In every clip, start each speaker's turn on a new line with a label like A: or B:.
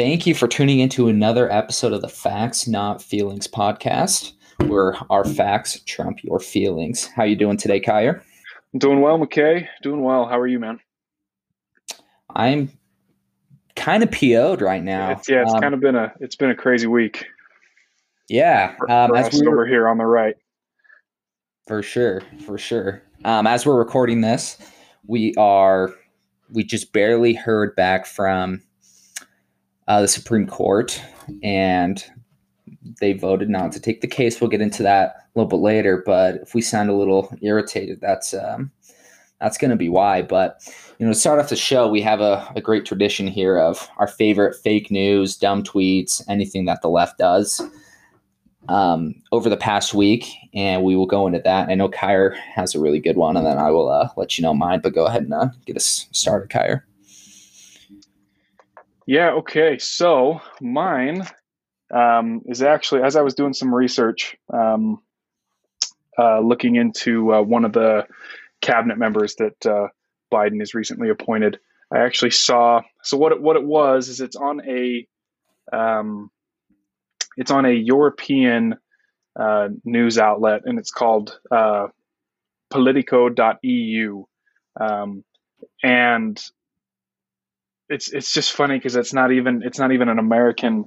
A: Thank you for tuning into another episode of the Facts Not Feelings podcast, where our facts trump your feelings. How you doing today, Kyer?
B: I'm doing well, McKay. Doing well. How are you, man?
A: I'm kind of PO'd right now.
B: It's, yeah, it's um, kind of been a it's been a crazy week.
A: Yeah,
B: um, for as we over here on the right.
A: For sure, for sure. Um, as we're recording this, we are we just barely heard back from uh, the Supreme Court, and they voted not to take the case. We'll get into that a little bit later. But if we sound a little irritated, that's um, that's going to be why. But you know, to start off the show, we have a, a great tradition here of our favorite fake news, dumb tweets, anything that the left does um, over the past week, and we will go into that. I know Kyer has a really good one, and then I will uh, let you know mine. But go ahead and uh, get us started, Kyer.
B: Yeah, okay. So mine um, is actually, as I was doing some research, um, uh, looking into uh, one of the cabinet members that uh, Biden has recently appointed, I actually saw. So what it, what it was is it's on a um, it's on a European uh, news outlet, and it's called uh, Politico.eu, um, and it's it's just funny because it's not even it's not even an American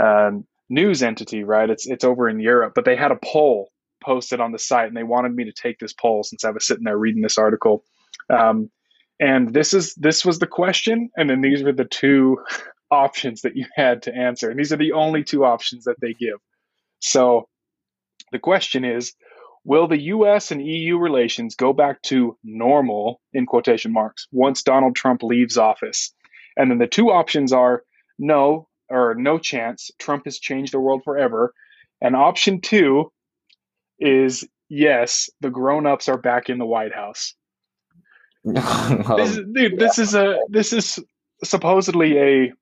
B: uh, news entity, right? It's it's over in Europe, but they had a poll posted on the site, and they wanted me to take this poll since I was sitting there reading this article. Um, and this is this was the question, and then these were the two options that you had to answer, and these are the only two options that they give. So the question is. Will the US and EU relations go back to normal in quotation marks once Donald Trump leaves office? And then the two options are no or no chance. Trump has changed the world forever. And option two is yes, the grown-ups are back in the White House. this, dude, yeah. this is a this is supposedly a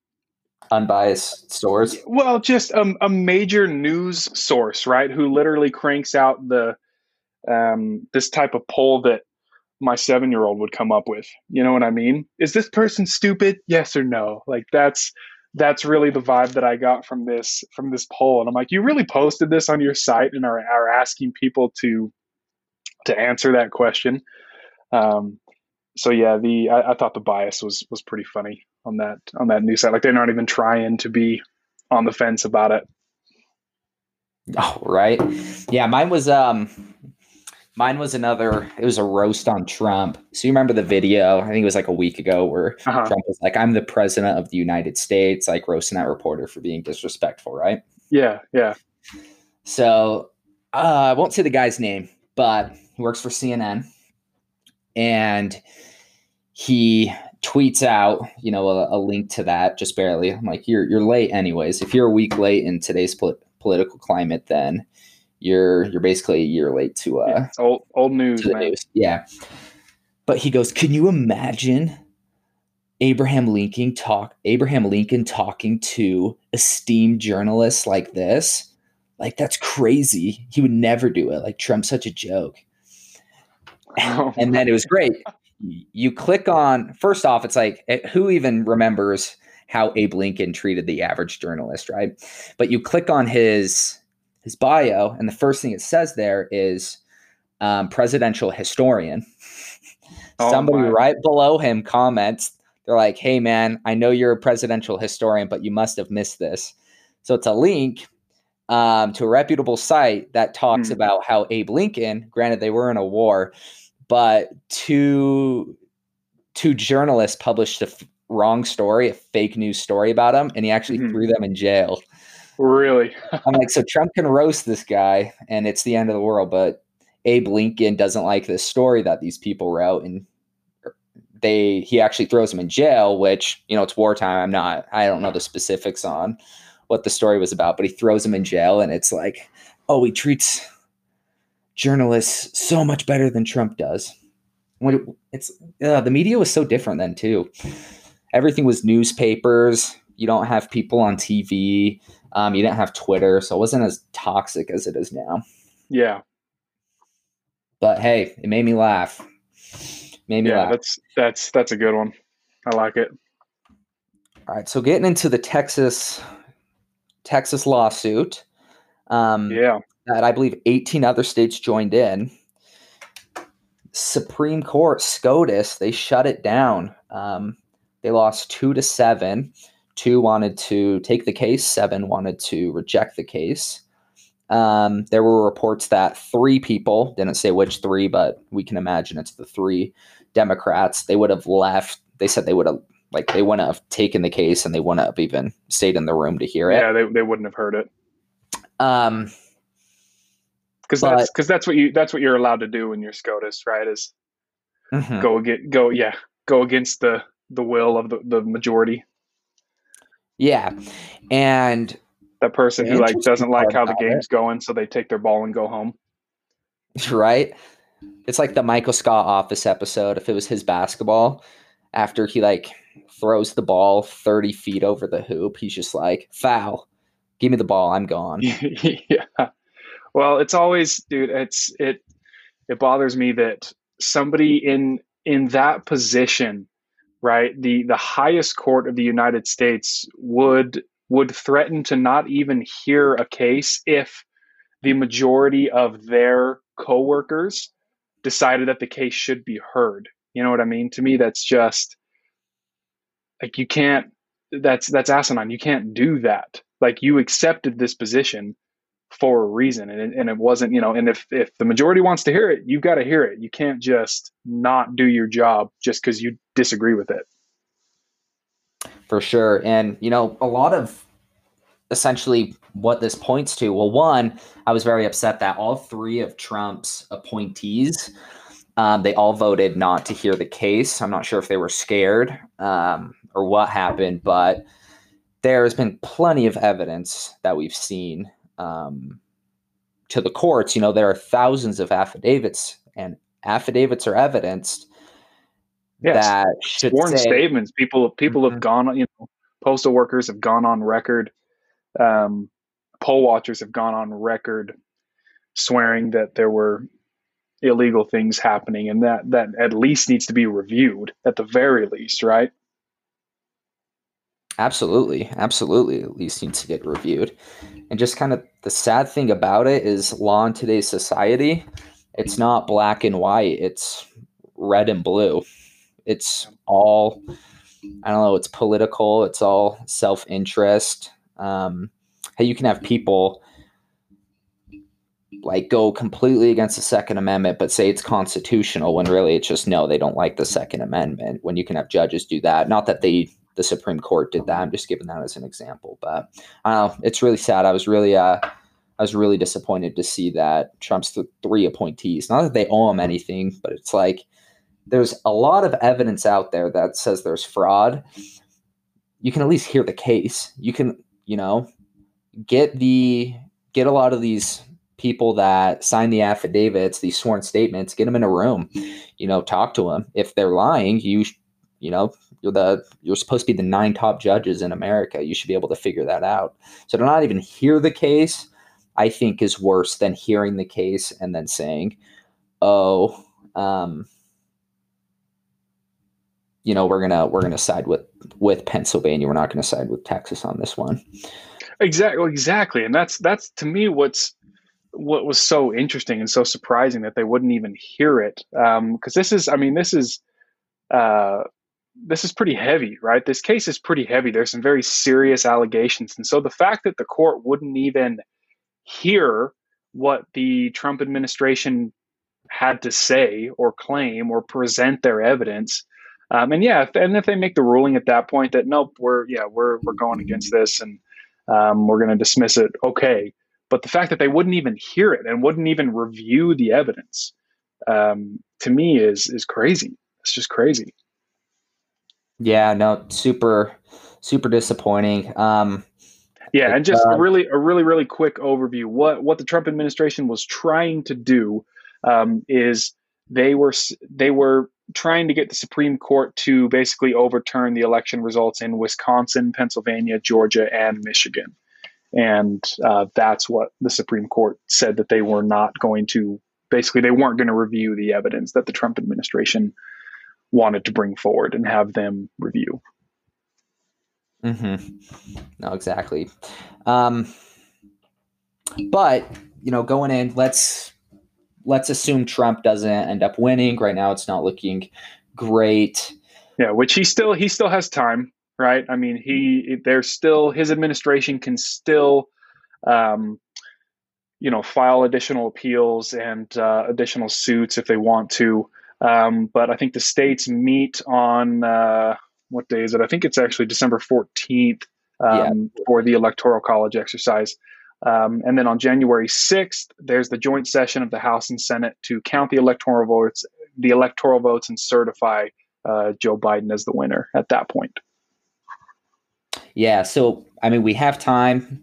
A: unbiased source.
B: Well, just a, a major news source, right? Who literally cranks out the um, this type of poll that my seven year old would come up with. You know what I mean? Is this person stupid? Yes or no? Like that's that's really the vibe that I got from this from this poll. And I'm like, you really posted this on your site and are, are asking people to to answer that question. Um, so yeah, the I, I thought the bias was was pretty funny on that on that news site. Like they're not even trying to be on the fence about it.
A: Oh, right. Yeah, mine was um Mine was another, it was a roast on Trump. So you remember the video, I think it was like a week ago, where uh-huh. Trump was like, I'm the president of the United States, like roasting that reporter for being disrespectful, right?
B: Yeah, yeah.
A: So uh, I won't say the guy's name, but he works for CNN. And he tweets out, you know, a, a, link to that just barely. I'm like, you're you're late anyways. If you're a week late in today's pol- political climate, then you're you're basically a year late to uh
B: old old news, man. News.
A: Yeah. But he goes, Can you imagine Abraham Lincoln talk Abraham Lincoln talking to esteemed journalists like this? Like that's crazy. He would never do it. Like Trump's such a joke. Oh and then it was great. You click on first off, it's like eh, who even remembers how Abe Lincoln treated the average journalist, right? But you click on his his bio, and the first thing it says there is um, presidential historian. Oh Somebody my. right below him comments, they're like, hey, man, I know you're a presidential historian, but you must have missed this. So it's a link um, to a reputable site that talks mm. about how Abe Lincoln, granted, they were in a war, but two, two journalists published a f- wrong story, a fake news story about him, and he actually mm-hmm. threw them in jail.
B: Really?
A: I'm like, so Trump can roast this guy and it's the end of the world, but Abe Lincoln doesn't like this story that these people wrote and they he actually throws him in jail, which, you know, it's wartime. I'm not I don't know the specifics on what the story was about, but he throws him in jail and it's like, oh, he treats journalists so much better than Trump does. When it, it's uh, the media was so different then too. Everything was newspapers. You don't have people on TV. Um, you didn't have Twitter, so it wasn't as toxic as it is now.
B: Yeah.
A: But hey, it made me laugh. Made me
B: yeah,
A: laugh.
B: that's that's that's a good one. I like it.
A: All right, so getting into the Texas Texas lawsuit. Um,
B: yeah.
A: That I believe 18 other states joined in. Supreme Court, SCOTUS, they shut it down. Um, they lost two to seven. Two wanted to take the case, seven wanted to reject the case. Um, there were reports that three people, didn't say which three, but we can imagine it's the three Democrats, they would have left. They said they would have, like, they wouldn't have taken the case and they wouldn't have even stayed in the room to hear it.
B: Yeah, they, they wouldn't have heard it.
A: Um,
B: because that's because that's what you that's what you're allowed to do in your SCOTUS, right? Is
A: mhm.
B: go against go yeah go against the the will of the, the majority.
A: Yeah, and
B: the person who like doesn't like how the
A: about it-
B: game's going, so they take their ball and go home.
A: right, it's like the Michael Scott Office episode. If it was his basketball, after he like throws the ball thirty feet over the hoop, he's just like foul. Give me the ball. I'm gone.
B: yeah. Well, it's always, dude. It's it. It bothers me that somebody in in that position, right? The the highest court of the United States would would threaten to not even hear a case if the majority of their coworkers decided that the case should be heard. You know what I mean? To me, that's just like you can't. That's that's asinine. You can't do that. Like you accepted this position for a reason and, and it wasn't you know and if if the majority wants to hear it you've got to hear it you can't just not do your job just because you disagree with it
A: for sure. And you know, a lot of essentially what this points to. Well, one, I was very upset that all three of Trump's appointees, um, they all voted not to hear the case. I'm not sure if they were scared um, or what happened, but there has been plenty of evidence that we've seen um, to the courts. You know, there are thousands of affidavits, and affidavits are evidenced
B: yes
A: that should
B: sworn
A: say,
B: statements people people
A: Mhm.
B: have gone you know postal workers have gone on record um, poll watchers have gone on record swearing that there were illegal things happening and that that at least needs to be reviewed at the very least right
A: Absolutely, absolutely. At least needs to get reviewed. And just kind of the sad thing about it is law in today's society, it's not black and white, it's red and blue. It's all I don't know, it's political, it's all self-interest. Um how you can have people like go completely against the second amendment but say it's constitutional when really it's just no they don't like the second amendment when you can have judges do that not that they the Supreme Court did that. I'm just giving that as an example, but know. It's really sad. I was really, uh, I was really disappointed to see that Trump's th- three appointees. Not that they owe him anything, but it's like there's a lot of evidence out there that says there's fraud. You can at least hear the case. You can, you know, get the get a lot of these people that sign the affidavits, these sworn statements, get them in a room. You know, talk to them. If they're lying, you, you know, you're the you're supposed to be the nine top judges in America. You should be able to figure that out. So to not even hear the case, I think is worse than hearing the case and then saying, "Oh, um, you know, we're gonna we're gonna side with with Pennsylvania. We're not gonna side with Texas on this one."
B: Exactly, exactly, and that's that's to me what's what was so interesting and so surprising that they wouldn't even hear it. Because this is, I mean, this is uh, this is pretty heavy, right? This case is pretty heavy. There's some very serious allegations, and so the fact that the court wouldn't even hear what the Trump administration had to say or claim or present their evidence. Um, and yeah, if, and if they make the ruling at that point that nope, we're yeah we're we're going against this and um, we're going to dismiss it. Okay, but the fact that they wouldn't even hear it and wouldn't even review the evidence um, to me is is crazy. It's just crazy.
A: Yeah, no, super, super disappointing. Um,
B: Yeah, and just a
A: Uh,
B: really a really really quick overview. What what the Trump administration was trying to do um, is they were they were trying to get the Supreme Court to basically overturn the election results in Wisconsin, Pennsylvania, Georgia, and Michigan, and uh, that's what the Supreme Court said that they were not going to. Basically, they weren't going to review the evidence that the Trump administration wanted to bring forward and have them review.
A: Mm-hmm. No, exactly. Um, but you know, going in, let's let's assume Trump doesn't end up winning. Right now, it's not looking great.
B: Yeah, which he still he still has time, right? I mean, he there's still his administration can still, um, you know, file additional appeals and uh, additional suits if they want to. Um, but I think the states meet on uh, what day is it? I think it's actually December 14th um, yeah. for the Electoral College exercise. Um, and then on January 6th, there's the joint session of the House and Senate to count the electoral votes, the electoral votes, and certify uh, Joe Biden as the winner at that point.
A: Yeah. So, I mean, we have time.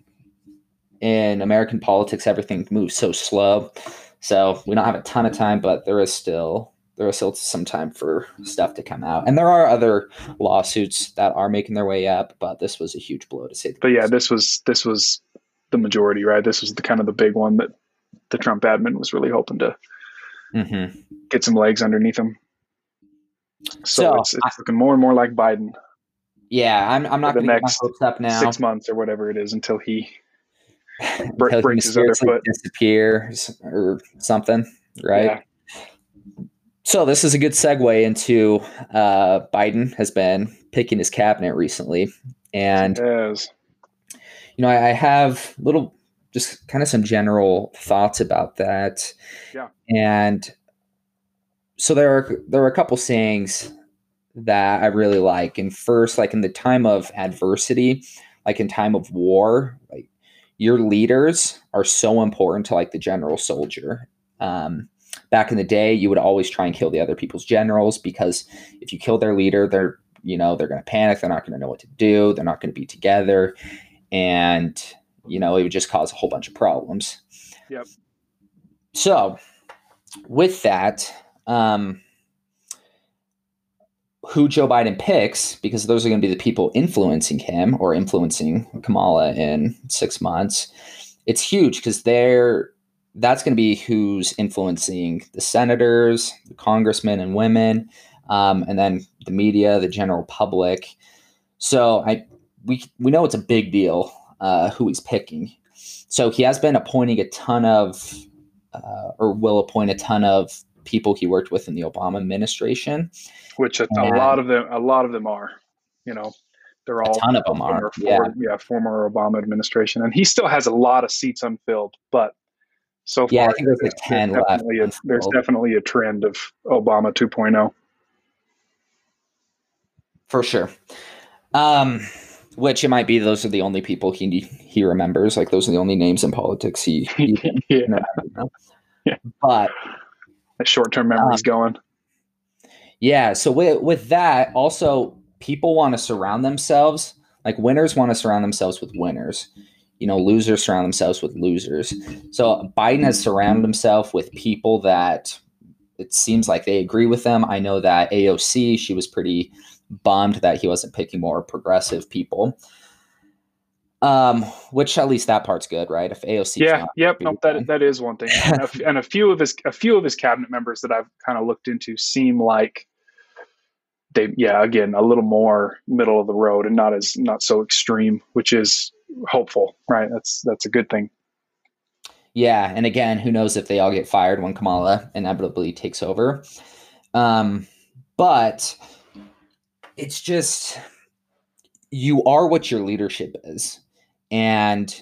A: In American politics, everything moves so slow. So we don't have a ton of time, but there is still there is still some time for stuff to come out. And there are other lawsuits that are making their way up, but this was a huge blow to say.
B: but least. yeah, this was this was the majority, right? This was the kind of the big one that the Trump admin was really hoping to mm-hmm. get some legs underneath him. So, so it's, it's I, looking more and more like Biden.
A: Yeah, I'm, I'm not going to get my hopes up now.
B: Six months or whatever it is until he until breaks his other foot,
A: disappears or something, right? Yeah. So this is a good segue into uh, Biden has been picking his cabinet recently, and
B: yes.
A: you know I, I have little just kind of some general thoughts about that.
B: Yeah,
A: and so there are there are a couple sayings that I really like. And first, like in the time of adversity, like in time of war, like your leaders are so important to like the general soldier. Um, back in the day, you would always try and kill the other people's generals because if you kill their leader, they're you know they're going to panic. They're not going to know what to do. They're not going to be together, and you know it would just cause a whole bunch of problems.
B: Yep.
A: So, with that, um, who Joe Biden picks, because those are going to be the people influencing him or influencing Kamala in six months, it's huge because they're that's going to be who's influencing the senators, the congressmen and women, um, and then the media, the general public. So I we we know it's a big deal uh, who he's picking. So he has been appointing a ton of, uh, or will appoint a ton of people he worked with in the Obama administration.
B: Which a, a lot of them, a lot of them are, you know, they're all
A: a ton of them are,
B: yeah. yeah, former Obama administration, and he still has a lot of seats unfilled, but so
A: yeah, far, I think there's like 10
B: there's left. Definitely a, there's definitely a trend of Obama 2.0.
A: For sure. Um, which it might be those are the only people he he remembers. Like those are the only names in politics he, he
B: yeah. yeah.
A: But
B: short term memory's um, going.
A: Yeah. So with with that, also people want to surround themselves. Like winners want to surround themselves with winners you know, losers surround themselves with losers. So Biden has surrounded himself with people that it seems like they agree with them. I know that AOC, she was pretty bummed that he wasn't picking more progressive people. Um, which at least that part's good, right? If AOC,
B: yeah, yep, nope, that that is one thing, and a, and a few of his a few of his cabinet members that I've kind of looked into seem like they, yeah, again, a little more middle of the road and not as not so extreme, which is hopeful, right? That's that's a good thing.
A: Yeah, and again, who knows if they all get fired when Kamala inevitably takes over. Um, but it's just you are what your leadership is. And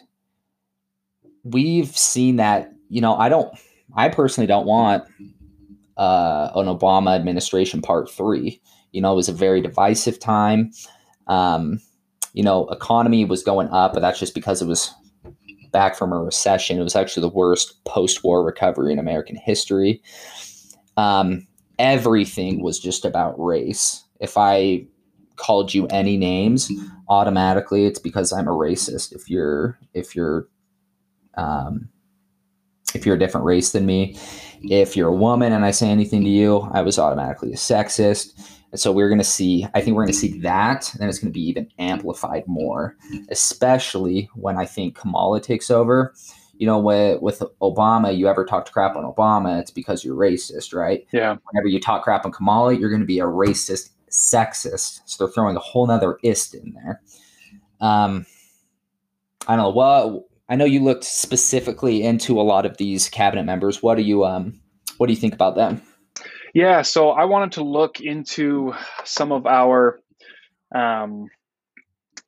A: we've seen that, you know, I don't I personally don't want uh, an Obama administration part three. You know, it was a very divisive time. Um, you know, economy was going up, but that's just because it was back from a recession. It was actually the worst post-war recovery in American history. Um, everything was just about race. If I called you any names, automatically it's because I'm a racist. If you're if you're um, if you're a different race than me, if you're a woman and I say anything to you, I was automatically a sexist. And so we're going to see, I think we're going to see that. And then it's going to be even amplified more, especially when I think Kamala takes over. You know, with, with Obama, you ever talk crap on Obama, it's because you're racist, right?
B: Yeah.
A: Whenever you talk crap on Kamala, you're going to be a racist sexist. So they're throwing a whole nother ist in there. Um, I don't know. Well, I know you looked specifically into a lot of these cabinet members. What do you um, what do you think about them?
B: Yeah, so I wanted to look into some of our, um,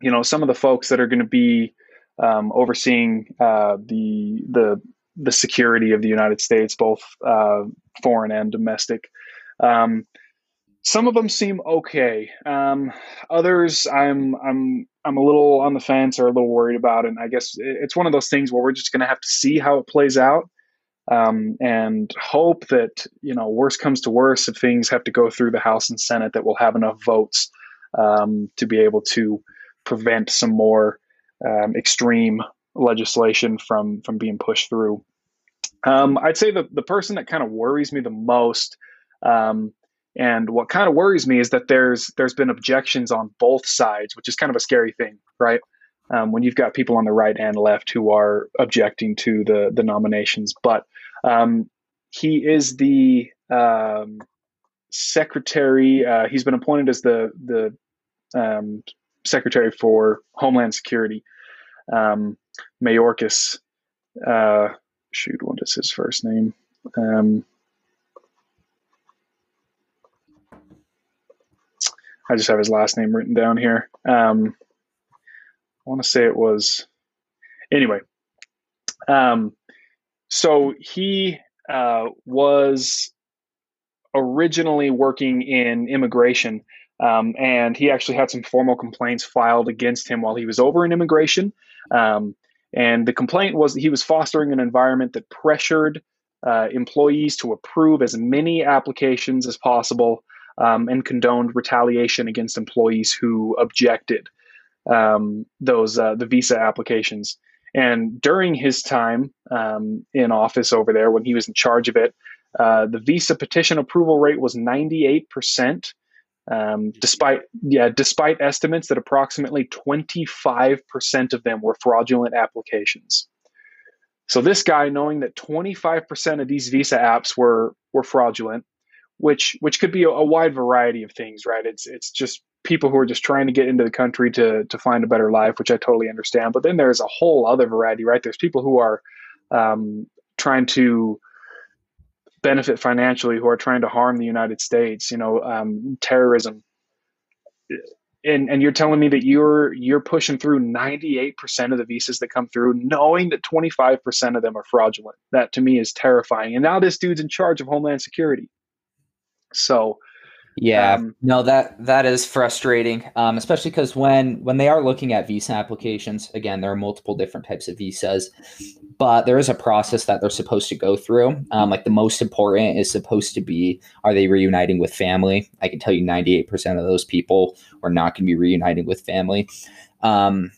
B: you know, some of the folks that are going to be um, overseeing uh, the the the security of the United States, both uh, foreign and domestic. Um, some of them seem okay. Um, others, I'm I'm I'm a little on the fence or a little worried about, and I guess it's one of those things where we're just going to have to see how it plays out, um, and hope that you know worst comes to worst, if things have to go through the House and Senate, that we'll have enough votes um, to be able to prevent some more um, extreme legislation from from being pushed through. Um, I'd say the the person that kind of worries me the most. Um, and what kind of worries me is that there's there's been objections on both sides, which is kind of a scary thing, right? Um, when you've got people on the right and left who are objecting to the the nominations. But um, he is the um, secretary. Uh, he's been appointed as the the um, secretary for Homeland Security. Um, Mayorkas. Uh, shoot, what is his first name? Um, I just have his last name written down here. Um, I want to say it was anyway. Um, so he uh, was originally working in immigration, um, and he actually had some formal complaints filed against him while he was over in immigration. Um, and the complaint was that he was fostering an environment that pressured uh, employees to approve as many applications as possible um, and condoned retaliation against employees who objected um, those uh, the visa applications. And during his time um, in office over there, when he was in charge of it, uh, the visa petition approval rate was 98 percent. Um, despite yeah, despite estimates that approximately 25 percent of them were fraudulent applications. So this guy, knowing that 25 percent of these visa apps were were fraudulent, which which could be a, a wide variety of things, right? It's it's just people who are just trying to get into the country to to find a better life, which I totally understand. But then there's a whole other variety, right? There's people who are um, trying to benefit financially, who are trying to harm the United States. You know, um, terrorism. And, and you're telling me that you're you're pushing through 98% of the visas that come through knowing that 25% of them are fraudulent that to me is terrifying and now this dude's in charge of homeland security so
A: yeah, um, no that that is frustrating, um, especially because when when they are looking at visa applications, again, there are multiple different types of visas, but there is a process that they're supposed to go through. Um, like the most important is supposed to be: Are they reuniting with family? I can tell you, ninety eight percent of those people are not going to be reuniting with family. Um,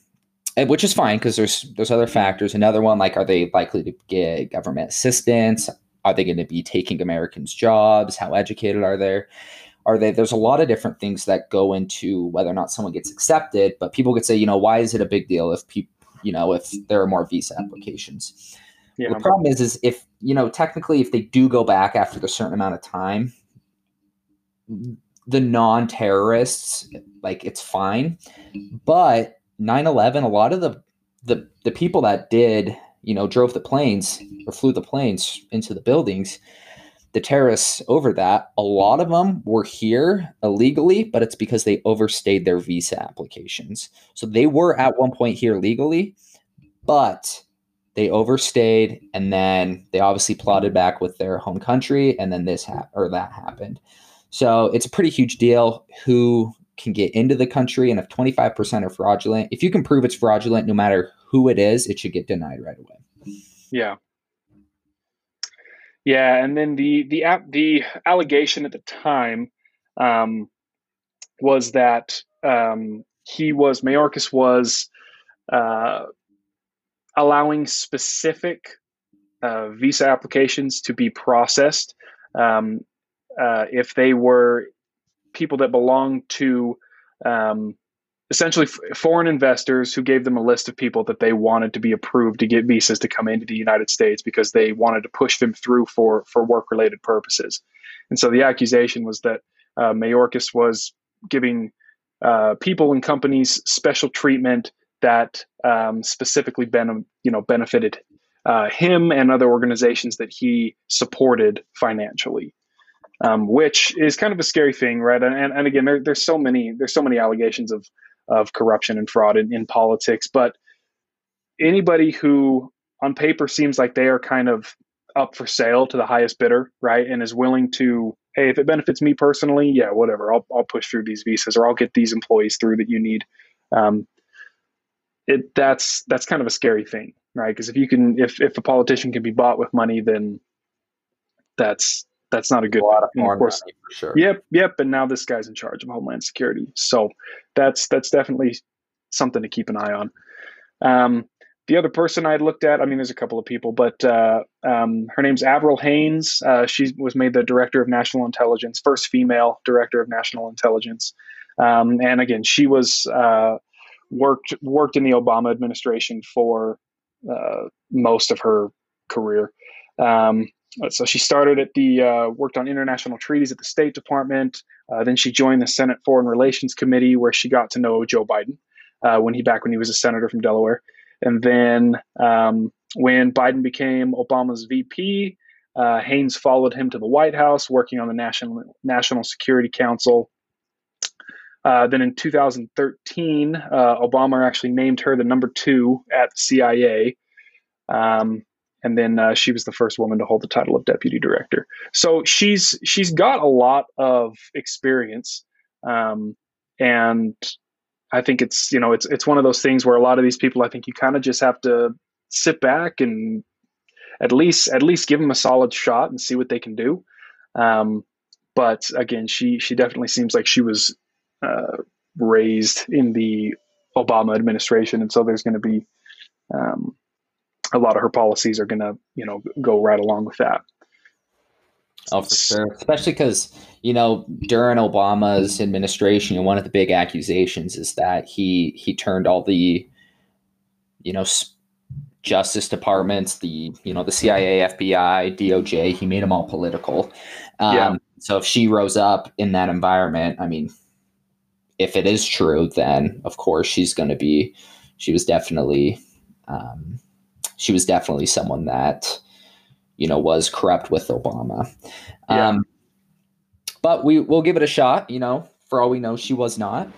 A: which is fine because there's there's other factors. Another one, like, are they likely to get government assistance? Are they going to be taking Americans' jobs? How educated are they? Are they? There's a lot of different things that go into whether or not someone gets accepted. But people could say, you know, why is it a big deal if people, you know, if there are more visa applications? Yeah. The problem is, is if you know, technically, if they do go back after a certain amount of time, the non-terrorists, like it's fine. But 9/11, a lot of the the the people that did you know, drove the planes or flew the planes into the buildings, the terrorists over that, a lot of them were here illegally, but it's because they overstayed their visa applications. So they were at one point here legally, but they overstayed and then they obviously plotted back with their home country and then this happened or that happened. So it's a pretty huge deal who can get into the country and if 25% are fraudulent, if you can prove it's fraudulent no matter who it is, it should get denied right away.
B: Yeah. Yeah, and then the the app the allegation at the time um, was that um, he was Mayorkas was uh, allowing specific uh, visa applications to be processed um, uh, if they were people that belonged to um, essentially foreign investors who gave them a list of people that they wanted to be approved to get visas to come into the United States because they wanted to push them through for for work related purposes. And so the accusation was that uh, Mayorkas was giving uh, people and companies special treatment that um, specifically ben- you know benefited uh, him and other organizations that he supported financially, um, which is kind of a scary thing, right? And, and, and again, there, there's so many there's so many allegations of of corruption and fraud in, in politics, but anybody who on paper seems like they are kind of up for sale to the highest bidder, right, and is willing to hey, if it benefits me personally, yeah, whatever, I'll I'll push through these visas or I'll get these employees through that you need. Um, it that's that's kind of a scary thing, right? Because if you can, if if a politician can be bought with money, then that's that's not a good. A
A: lot of of course, for sure.
B: Yep, yep. And now this guy's in charge of Homeland Security, so that's that's definitely something to keep an eye on. Um, the other person I looked at, I mean, there's a couple of people, but uh, um, her name's Avril Haines. Uh, she was made the director of national intelligence, first female director of national intelligence. Um, and again, she was uh, worked worked in the Obama administration for uh, most of her career. Um, so she started at the uh, worked on international treaties at the State Department. Uh, then she joined the Senate Foreign Relations Committee, where she got to know Joe Biden uh, when he back when he was a senator from Delaware. And then um, when Biden became Obama's VP, uh, Haines followed him to the White House, working on the National National Security Council. Uh, then in 2013, uh, Obama actually named her the number two at the CIA. Um, and then uh, she was the first woman to hold the title of deputy director. So she's she's got a lot of experience, um, and I think it's you know it's it's one of those things where a lot of these people I think you kind of just have to sit back and at least at least give them a solid shot and see what they can do. Um, but again, she she definitely seems like she was uh, raised in the Obama administration, and so there's going to be um, a lot of her policies are going to you know go right along with that.
A: Oh, for sure. Especially because, you know, during Obama's administration, one of the big accusations is that he he turned all the, you know, justice departments, the you know the CIA, FBI, DOJ, he made them all political. Um, yeah. So if she rose up in that environment, I mean, if it is true, then of course she's going to be. She was definitely, um, she was definitely someone that, you know, was corrupt with Obama. Yeah. Um, but we will give it a shot. You know, for all we know, she was not.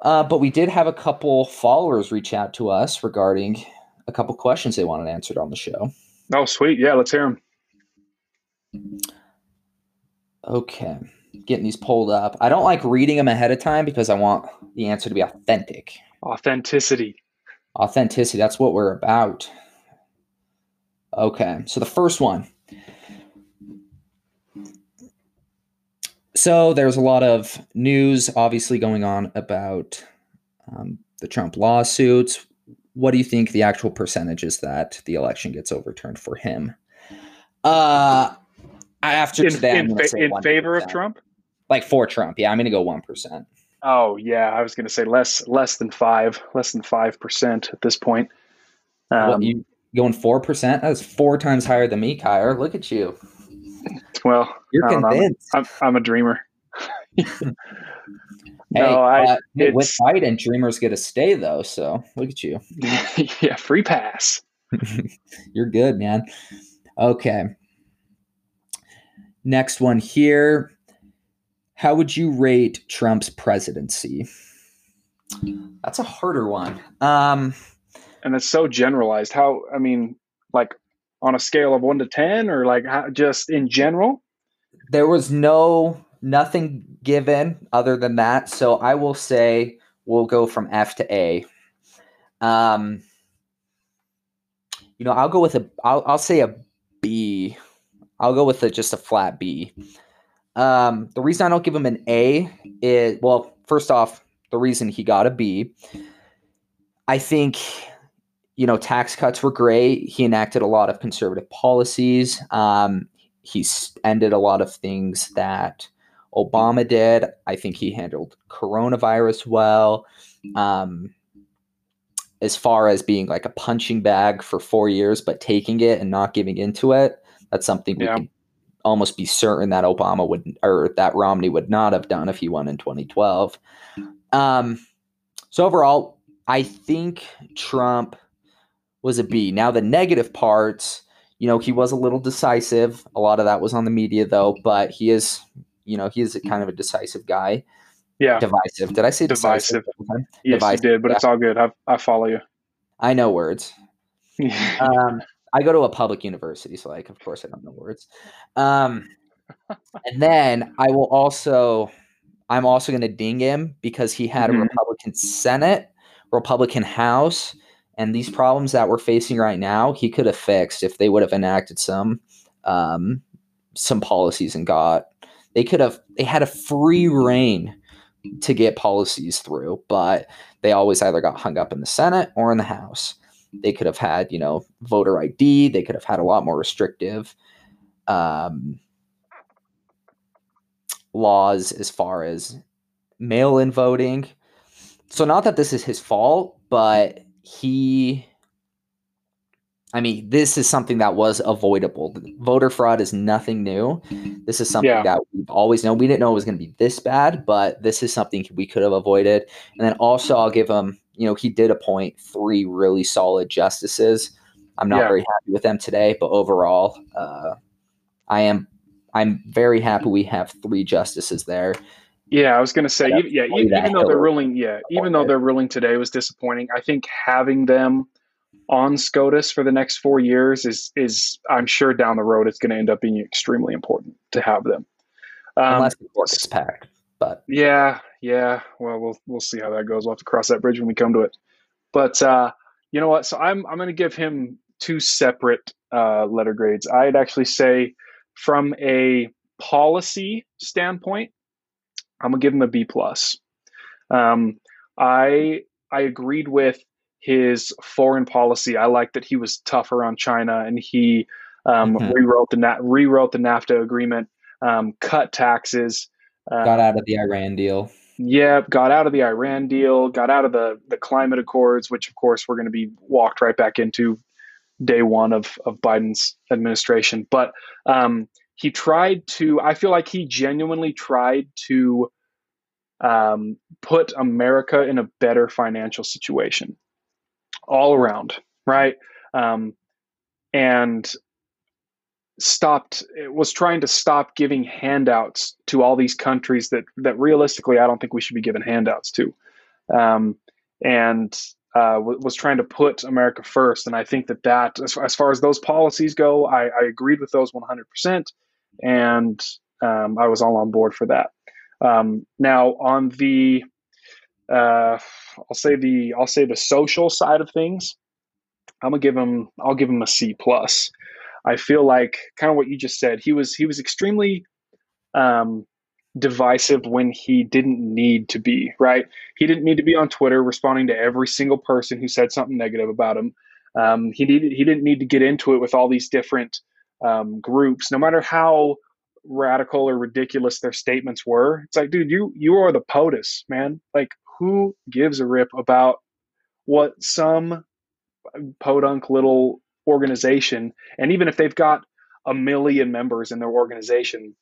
A: Uh, but we did have a couple followers reach out to us regarding a couple questions they wanted answered on the show.
B: Oh, sweet. Yeah, let's hear
A: them. Okay getting these pulled up. I don't like reading them ahead of time because I want the answer to be authentic.
B: Authenticity.
A: Authenticity. That's what we're about. Okay. So the first one. So there's a lot of news obviously going on about um, the Trump lawsuits. What do you think the actual percentage is that the election gets overturned for him? Uh, after
B: in,
A: today,
B: in, fa- in favor of Trump
A: like for Trump. Yeah, I'm going to go one percent.
B: Oh yeah, I was going to say less less than five, less than five percent at this point.
A: Um, what, you going four percent? That's four times higher than me, Kyer. Look at you.
B: Well,
A: you're convinced.
B: I'm, I'm, a dreamer.
A: hey, no, I, uh, with Biden, dreamers get to stay though. So look at you.
B: yeah, free pass.
A: you're good, man. Okay. Next one here. How would you rate Trump's presidency? That's a harder one. Um,
B: and it's so generalized. How, I mean, like on a scale of one to 10 or like how, just in general?
A: There was no, nothing given other than that. So I will say we'll go from F to A. Um, you know, I'll go with a, I'll, I'll say a B. I'll go with a, just a flat B. Um, the reason I don't give him an A is well, first off, the reason he got a B. I think, you know, tax cuts were great. He enacted a lot of conservative policies. Um, he's ended a lot of things that Obama did. I think he handled coronavirus well. Um, as far as being like a punching bag for four years, but taking it and not giving into it, that's something we can almost be certain that Obama would or that Romney would not have done if he won in 2012. Um, so overall, I think Trump was a B. Now the negative parts, you know, he was a little decisive. A lot of that was on the media though, but he is, you know, he is kind of a decisive guy.
B: Yeah.
A: Divisive. Did I say
B: Divisive.
A: divisive?
B: Yes,
A: Divisive,
B: you did, but
A: yeah.
B: it's all good. I, I follow you.
A: I know words. Um, I go to a public university, so like, of course, I don't know words. Um, and then I will also, I'm also going to ding him because he had
B: Mhm.
A: a Republican Senate, Republican House, and these problems that we're facing right now, he could have fixed if they would have enacted some, um, some policies and got. They could have. They had a free reign to get policies through, but they always either got hung up in the Senate or in the House. They could have had, you know, voter ID. They could have had a lot more restrictive um, laws as far as mail in voting. So, not that this is his fault, but he. I mean, this is something that was avoidable. Voter fraud is nothing new. This is something
B: Yeah.
A: that we've always known. We didn't know it was going to be this bad, but this is something we could have avoided. And then also, I'll give him, you know, he did appoint three really solid justices. I'm not
B: Yeah.
A: very happy with them today, but overall, uh, I am. I'm very happy we have three justices there.
B: Yeah, I was gonna say,
A: Yeah,
B: even, yeah, even, even though
A: hill
B: ruling, yeah, even though their ruling today was disappointing, I think having them on SCOTUS for the next four years is is I'm sure down the road it's going to end up being extremely important to have them. Um,
A: Unless the court gets packed, but
B: yeah, yeah. Well, we'll we'll see how that goes. We'll have to cross that bridge when we come to it. But uh, you know what? So I'm I'm going to give him two separate uh, letter grades. I'd actually say from a policy standpoint, I'm gonna give him a B plus. Um, I I agreed with his foreign policy. I like that he was tougher on China and he um,
A: Mhm.
B: rewrote the rewrote the NAFTA agreement, um, cut taxes. Uh,
A: got out of the Iran deal.
B: Yep, got out of the Iran deal, got out of the the climate accords, which of course we're going to be walked right back into day one of of Biden's administration. But um, he tried to. I feel like he genuinely tried to um, put America in a better financial situation, all around, right? Um, and stopped was trying to stop giving handouts to all these countries that that realistically I don't think we should be giving handouts to, um, and uh, was trying to put America first. And I think that that as, far as those policies go, I, I agreed with those 100 percent, and um, I was all on board for that. Um, now on the uh, I'll say the I'll say the social side of things. I'm gonna give him I'll give him a C plus. I feel like kind of what you just said. He was he was extremely um, divisive when he didn't need to be. Right? He didn't need to be on Twitter responding to every single person who said something negative about him. Um, he needed he didn't need to get into it with all these different um, groups, no matter how radical or ridiculous their statements were. It's like, dude, you you are the POTUS, man. Like, who gives a rip about what some podunk little organization, and even if they've got a million members in their organization,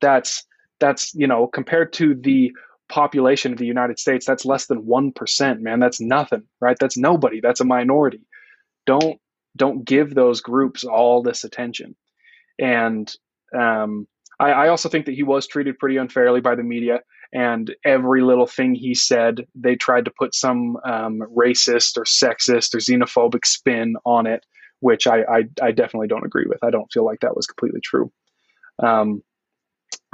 B: that's that's you know compared to the population of the United States, that's less than one percent, man. That's nothing, right? That's nobody. That's a minority. Don't don't give those groups all this attention. And um, I, I also think that he was treated pretty unfairly by the media. And every little thing he said, they tried to put some um, racist or sexist or xenophobic spin on it, which I, I, I definitely don't agree with. I don't feel like that was completely true. Um,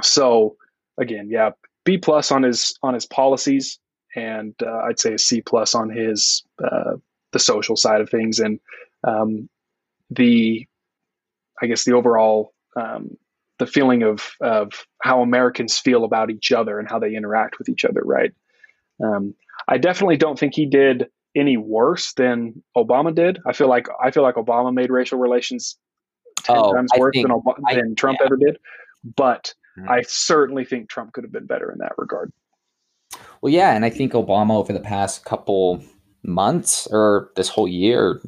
B: so again, yeah, B plus on his on his policies, and uh, I'd say a C plus on his uh, the social side of things and um, the I guess the overall um, the feeling of of how Americans feel about each other and how they interact with each other. Right. Um, I definitely don't think he did any worse than Obama did. I feel like I feel like Obama made racial relations ten
A: Oh,
B: times
A: I
B: worse
A: think-
B: than,
A: I-
B: than Trump
A: yeah.
B: ever did. But
A: Mhm.
B: I certainly think Trump could have been better in that regard.
A: Well, yeah, and I think Obama over the past couple months or this whole year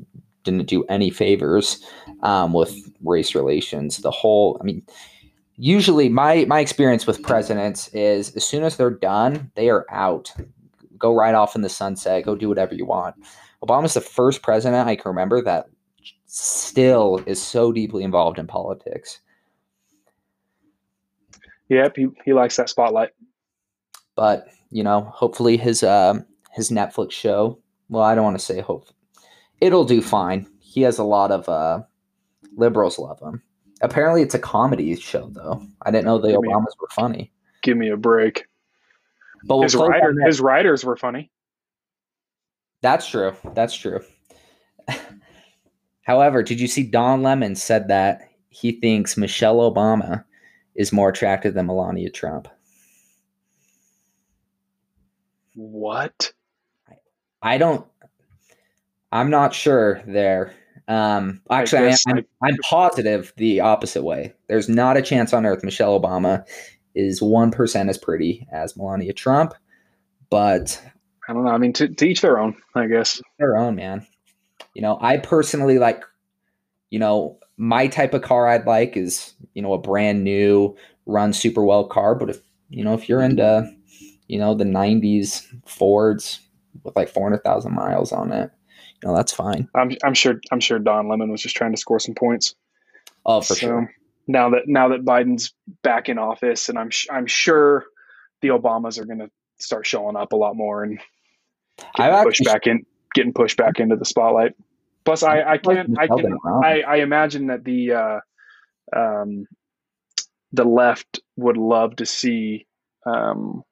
A: didn't do any favors um, with race relations. The whole, I mean, usually my my experience with presidents is as soon as they're done, they are out. go right off in the sunset, go do whatever you want. Obama's the first president I can remember that still is so deeply involved in politics.
B: Yep, he, he likes that spotlight.
A: But, you know, hopefully his uh, his Netflix show, well, I don't want to say hope. It'll do fine. He has a lot of uh, liberals love him. Apparently it's a comedy show though. I didn't know the
B: Give
A: Obamas were funny.
B: Give me a break.
A: But we'll
B: His writer, his writers were funny.
A: That's true. That's true. However, did you see Don Lemon said that he thinks Michelle Obama is more attractive than Melania Trump?
B: What?
A: I don't. I'm not sure there. Um, actually, I am,
B: I-
A: I'm positive the opposite way. There's not a chance on earth Michelle Obama is one percent as pretty as Melania Trump, but
B: I don't know. I mean, to, to each their own, I guess.
A: their own, man. You know, I personally like, you know, my type of car I'd like is, you know, a brand new, run super well car. But if, you know, if you're into, you know, the 90s Fords with like 400,000 miles on it, you know, that's fine.
B: I'm, I'm sure. I'm sure Don Lemon was just trying to score some points.
A: Oh, for
B: So,
A: sure.
B: Now that now that Biden's back in office, and I'm sh- I'm sure the Obamas are going to start showing up a lot more and
A: I've
B: getting pushed back in, getting pushed back into the spotlight. Plus, I I can't I can. I, I imagine that the uh, um, the left would love to see um,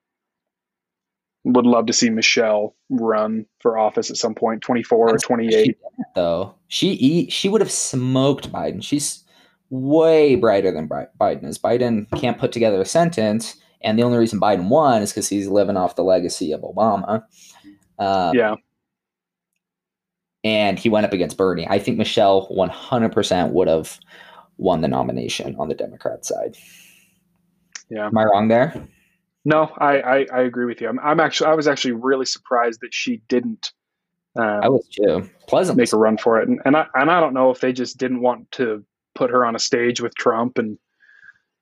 B: would love to see Michelle run for office at some point, twenty four or 28.
A: She
B: eight.
A: though. She she would have smoked Biden. She's way brighter than Biden is. Biden can't put together a sentence, and the only reason Biden won is because he's living off the legacy of Obama. Uh,
B: Yeah,
A: and he went up against Bernie. I think Michelle 100% would have won the nomination on the Democrat side.
B: Yeah.
A: Am I wrong there?
B: No, I, I I agree with you. I'm, I'm actually I was actually really surprised that she didn't. Um,
A: I was too. Pleasant.
B: make a run for it. And, and I and I don't know if they just didn't want to put her on a stage with Trump and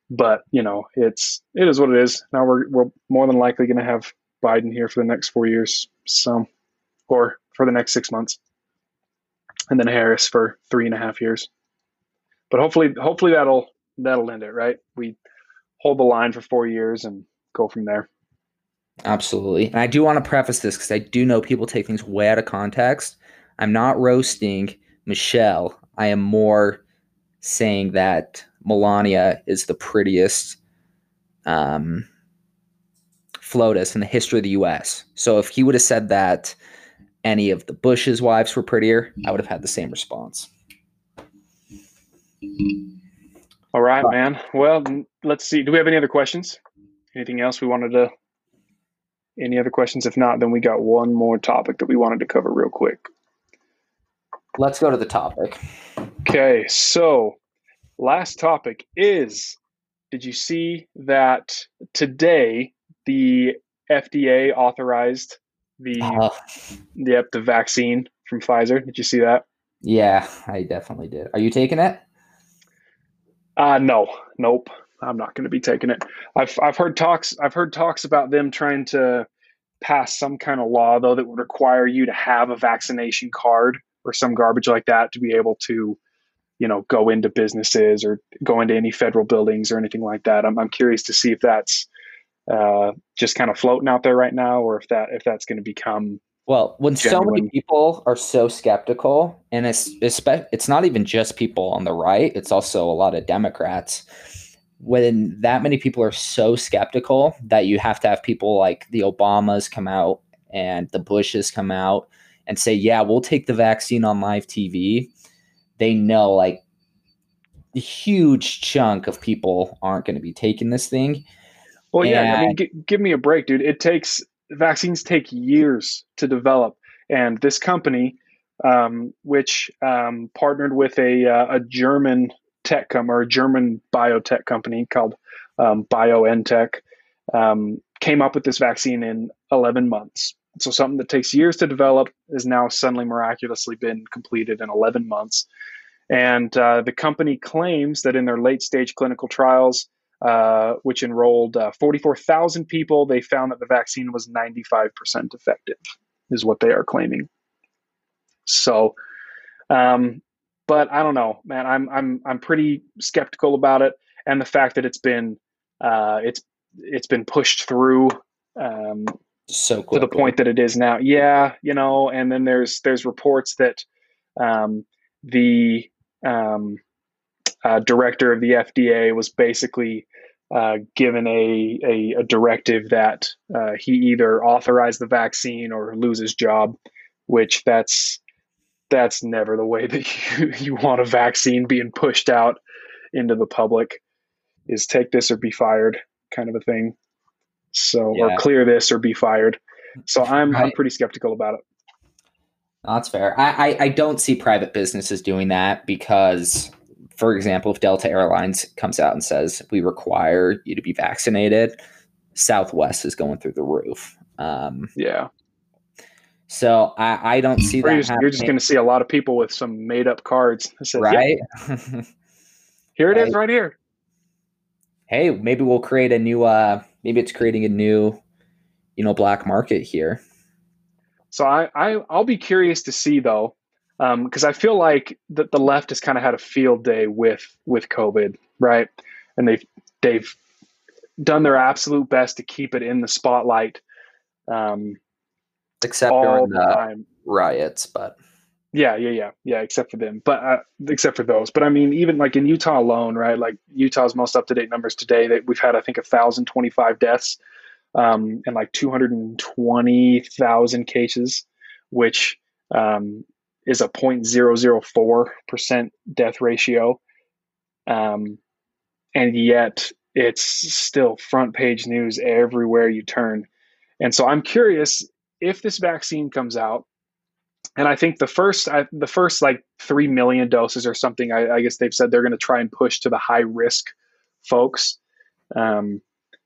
B: but you know, it's it is what it is. Now we're we're more than likely gonna have Biden here for the next four years. So or for the next six months. And then Harris for three and a half years. But hopefully hopefully that'll that'll end it, right? We hold the line for four years and go from there.
A: Absolutely. And I do want to preface this because I do know people take things way out of context. I'm not roasting Michelle. I am more saying that Melania is the prettiest um, FLOTUS in the history of the US. So if he would have said that any of the Bush's wives were prettier, I would have had the same response.
B: All right, man. Well, let's see. Do we have any other questions? Anything else we wanted to? Any other questions? If not, then we got one more topic that we wanted to cover real quick.
A: Let's go to the topic.
B: Okay, so last topic is did you see that today the FDA authorized the
A: Uh,
B: yep, the vaccine from Pfizer? Did you see that?
A: yeah, I definitely did. Are you taking it?
B: Uh no. Nope. I'm not going to be taking it. I've I've heard talks I've heard talks about them trying to pass some kind of law though that would require you to have a vaccination card or some garbage like that to be able to you know go into businesses or go into any federal buildings or anything like that. I'm I'm curious to see if that's uh, just kind of floating out there right now or if that if that's going to become
A: Well, when so many people are so skeptical, and it's it's, it's not even just people on the right; it's also a lot of Democrats. When that many people are so skeptical that you have to have people like the Obamas come out and the Bushes come out and say, "Yeah, we'll take the vaccine on live TV," they know like a huge chunk of people aren't going to be taking this thing.
B: Well, yeah, I mean, g- give me a break, dude. It takes vaccines take years to develop, and this company, um, which um, partnered with a uh, a German tech com or a German biotech company called um, BioNTech, um, came up with this vaccine in 11 months. So something that takes years to develop is now suddenly miraculously been completed in 11 months. And uh, the company claims that in their late stage clinical trials, uh, which enrolled uh, 44,000 people. They found that the vaccine was 95% effective, is what they are claiming. So, um, but I don't know, man. I'm I'm I'm pretty skeptical about it, and the fact that it's been uh, it's it's been pushed through um,
A: so
B: to the point that it is now. Yeah, you know, and then there's there's reports that um, the um, uh, director of the FDA was basically uh, given a, a, a, directive that uh, he either authorize the vaccine or lose his job, which that's that's never the way that you, you want a vaccine being pushed out into the public is take this or be fired kind of a thing. So yeah. or clear this or be fired. So I'm right. I'm pretty skeptical about it.
A: That's fair. I, I, I don't see private businesses doing that because, for example, if Delta Airlines comes out and says we require you to be vaccinated, Southwest is going through the roof. Um,
B: yeah.
A: So I, I don't see that.
B: You're just, just going to see a lot of people with some made up cards.
A: Says, right.
B: here it right. is, right here.
A: Hey, maybe we'll create a new. uh Maybe it's creating a new, you know, black market here.
B: So I, I I'll be curious to see though, because um, I feel like that the left has kind of had a field day with with COVID, right? And they've they've done their absolute best to keep it in the spotlight. Um,
A: except during the, time. riots, but
B: yeah, yeah, yeah, yeah. Except for them, but uh, except for those. But I mean, even like in Utah alone, right? Like Utah's most up to date numbers today, that we've had I think thousand twenty five deaths, um, and like two hundred and twenty thousand cases, which um, is a 0.004 percent death ratio, um, and yet it's still front page news everywhere you turn. And so I'm curious if this vaccine comes out, and I think the first I, the first like three million doses or something, I, I guess they've said they're going to try and push to the high risk folks, um,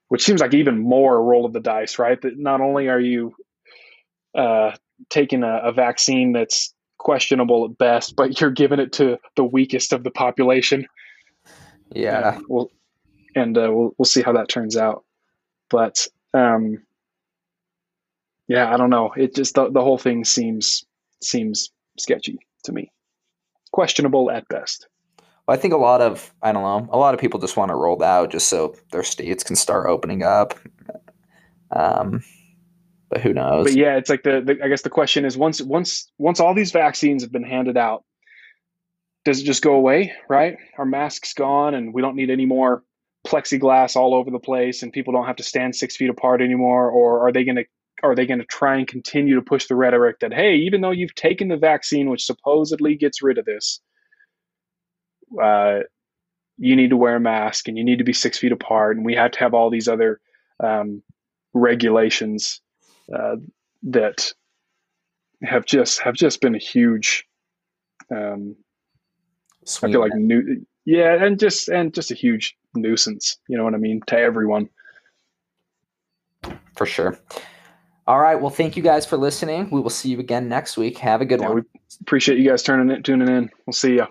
B: which seems like even more a roll of the dice, right? That not only are you uh, taking a, a vaccine that's questionable at best, but you're giving it to the weakest of the population.
A: Yeah.
B: we'll, and uh, we'll we'll see how that turns out. But um, yeah, I don't know. It just the, the whole thing seems seems sketchy to me, questionable at best.
A: Well, I think a lot of I don't know a lot of people just want to roll out just so their states can start opening up. Um, but who knows?
B: But yeah, it's like the, the I guess the question is once once once all these vaccines have been handed out, does it just go away? Right? Our masks gone, and we don't need any more plexiglass all over the place, and people don't have to stand six feet apart anymore? Or are they going to are they going to try and continue to push the rhetoric that hey even though you've taken the vaccine which supposedly gets rid of this uh, you need to wear a mask and you need to be six feet apart and we have to have all these other um, regulations uh, that have just have just been a huge um, I feel like new yeah and just and just a huge nuisance you know what I mean to everyone.
A: For sure all right. Well, thank you guys for listening. We will see you again next week. Have a good yeah, one. We
B: appreciate you guys turning it, tuning in. We'll see you.